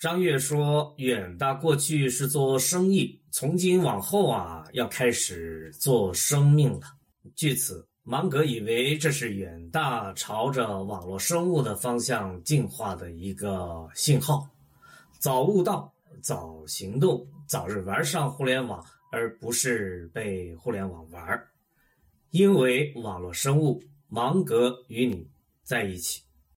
张悦说：“远大过去是做生意，从今往后啊，要开始做生命了。”据此，芒格以为这是远大朝着网络生物的方向进化的一个信号，早悟道，早行动，早日玩上互联网，而不是被互联网玩因为网络生物，芒格与你在一起。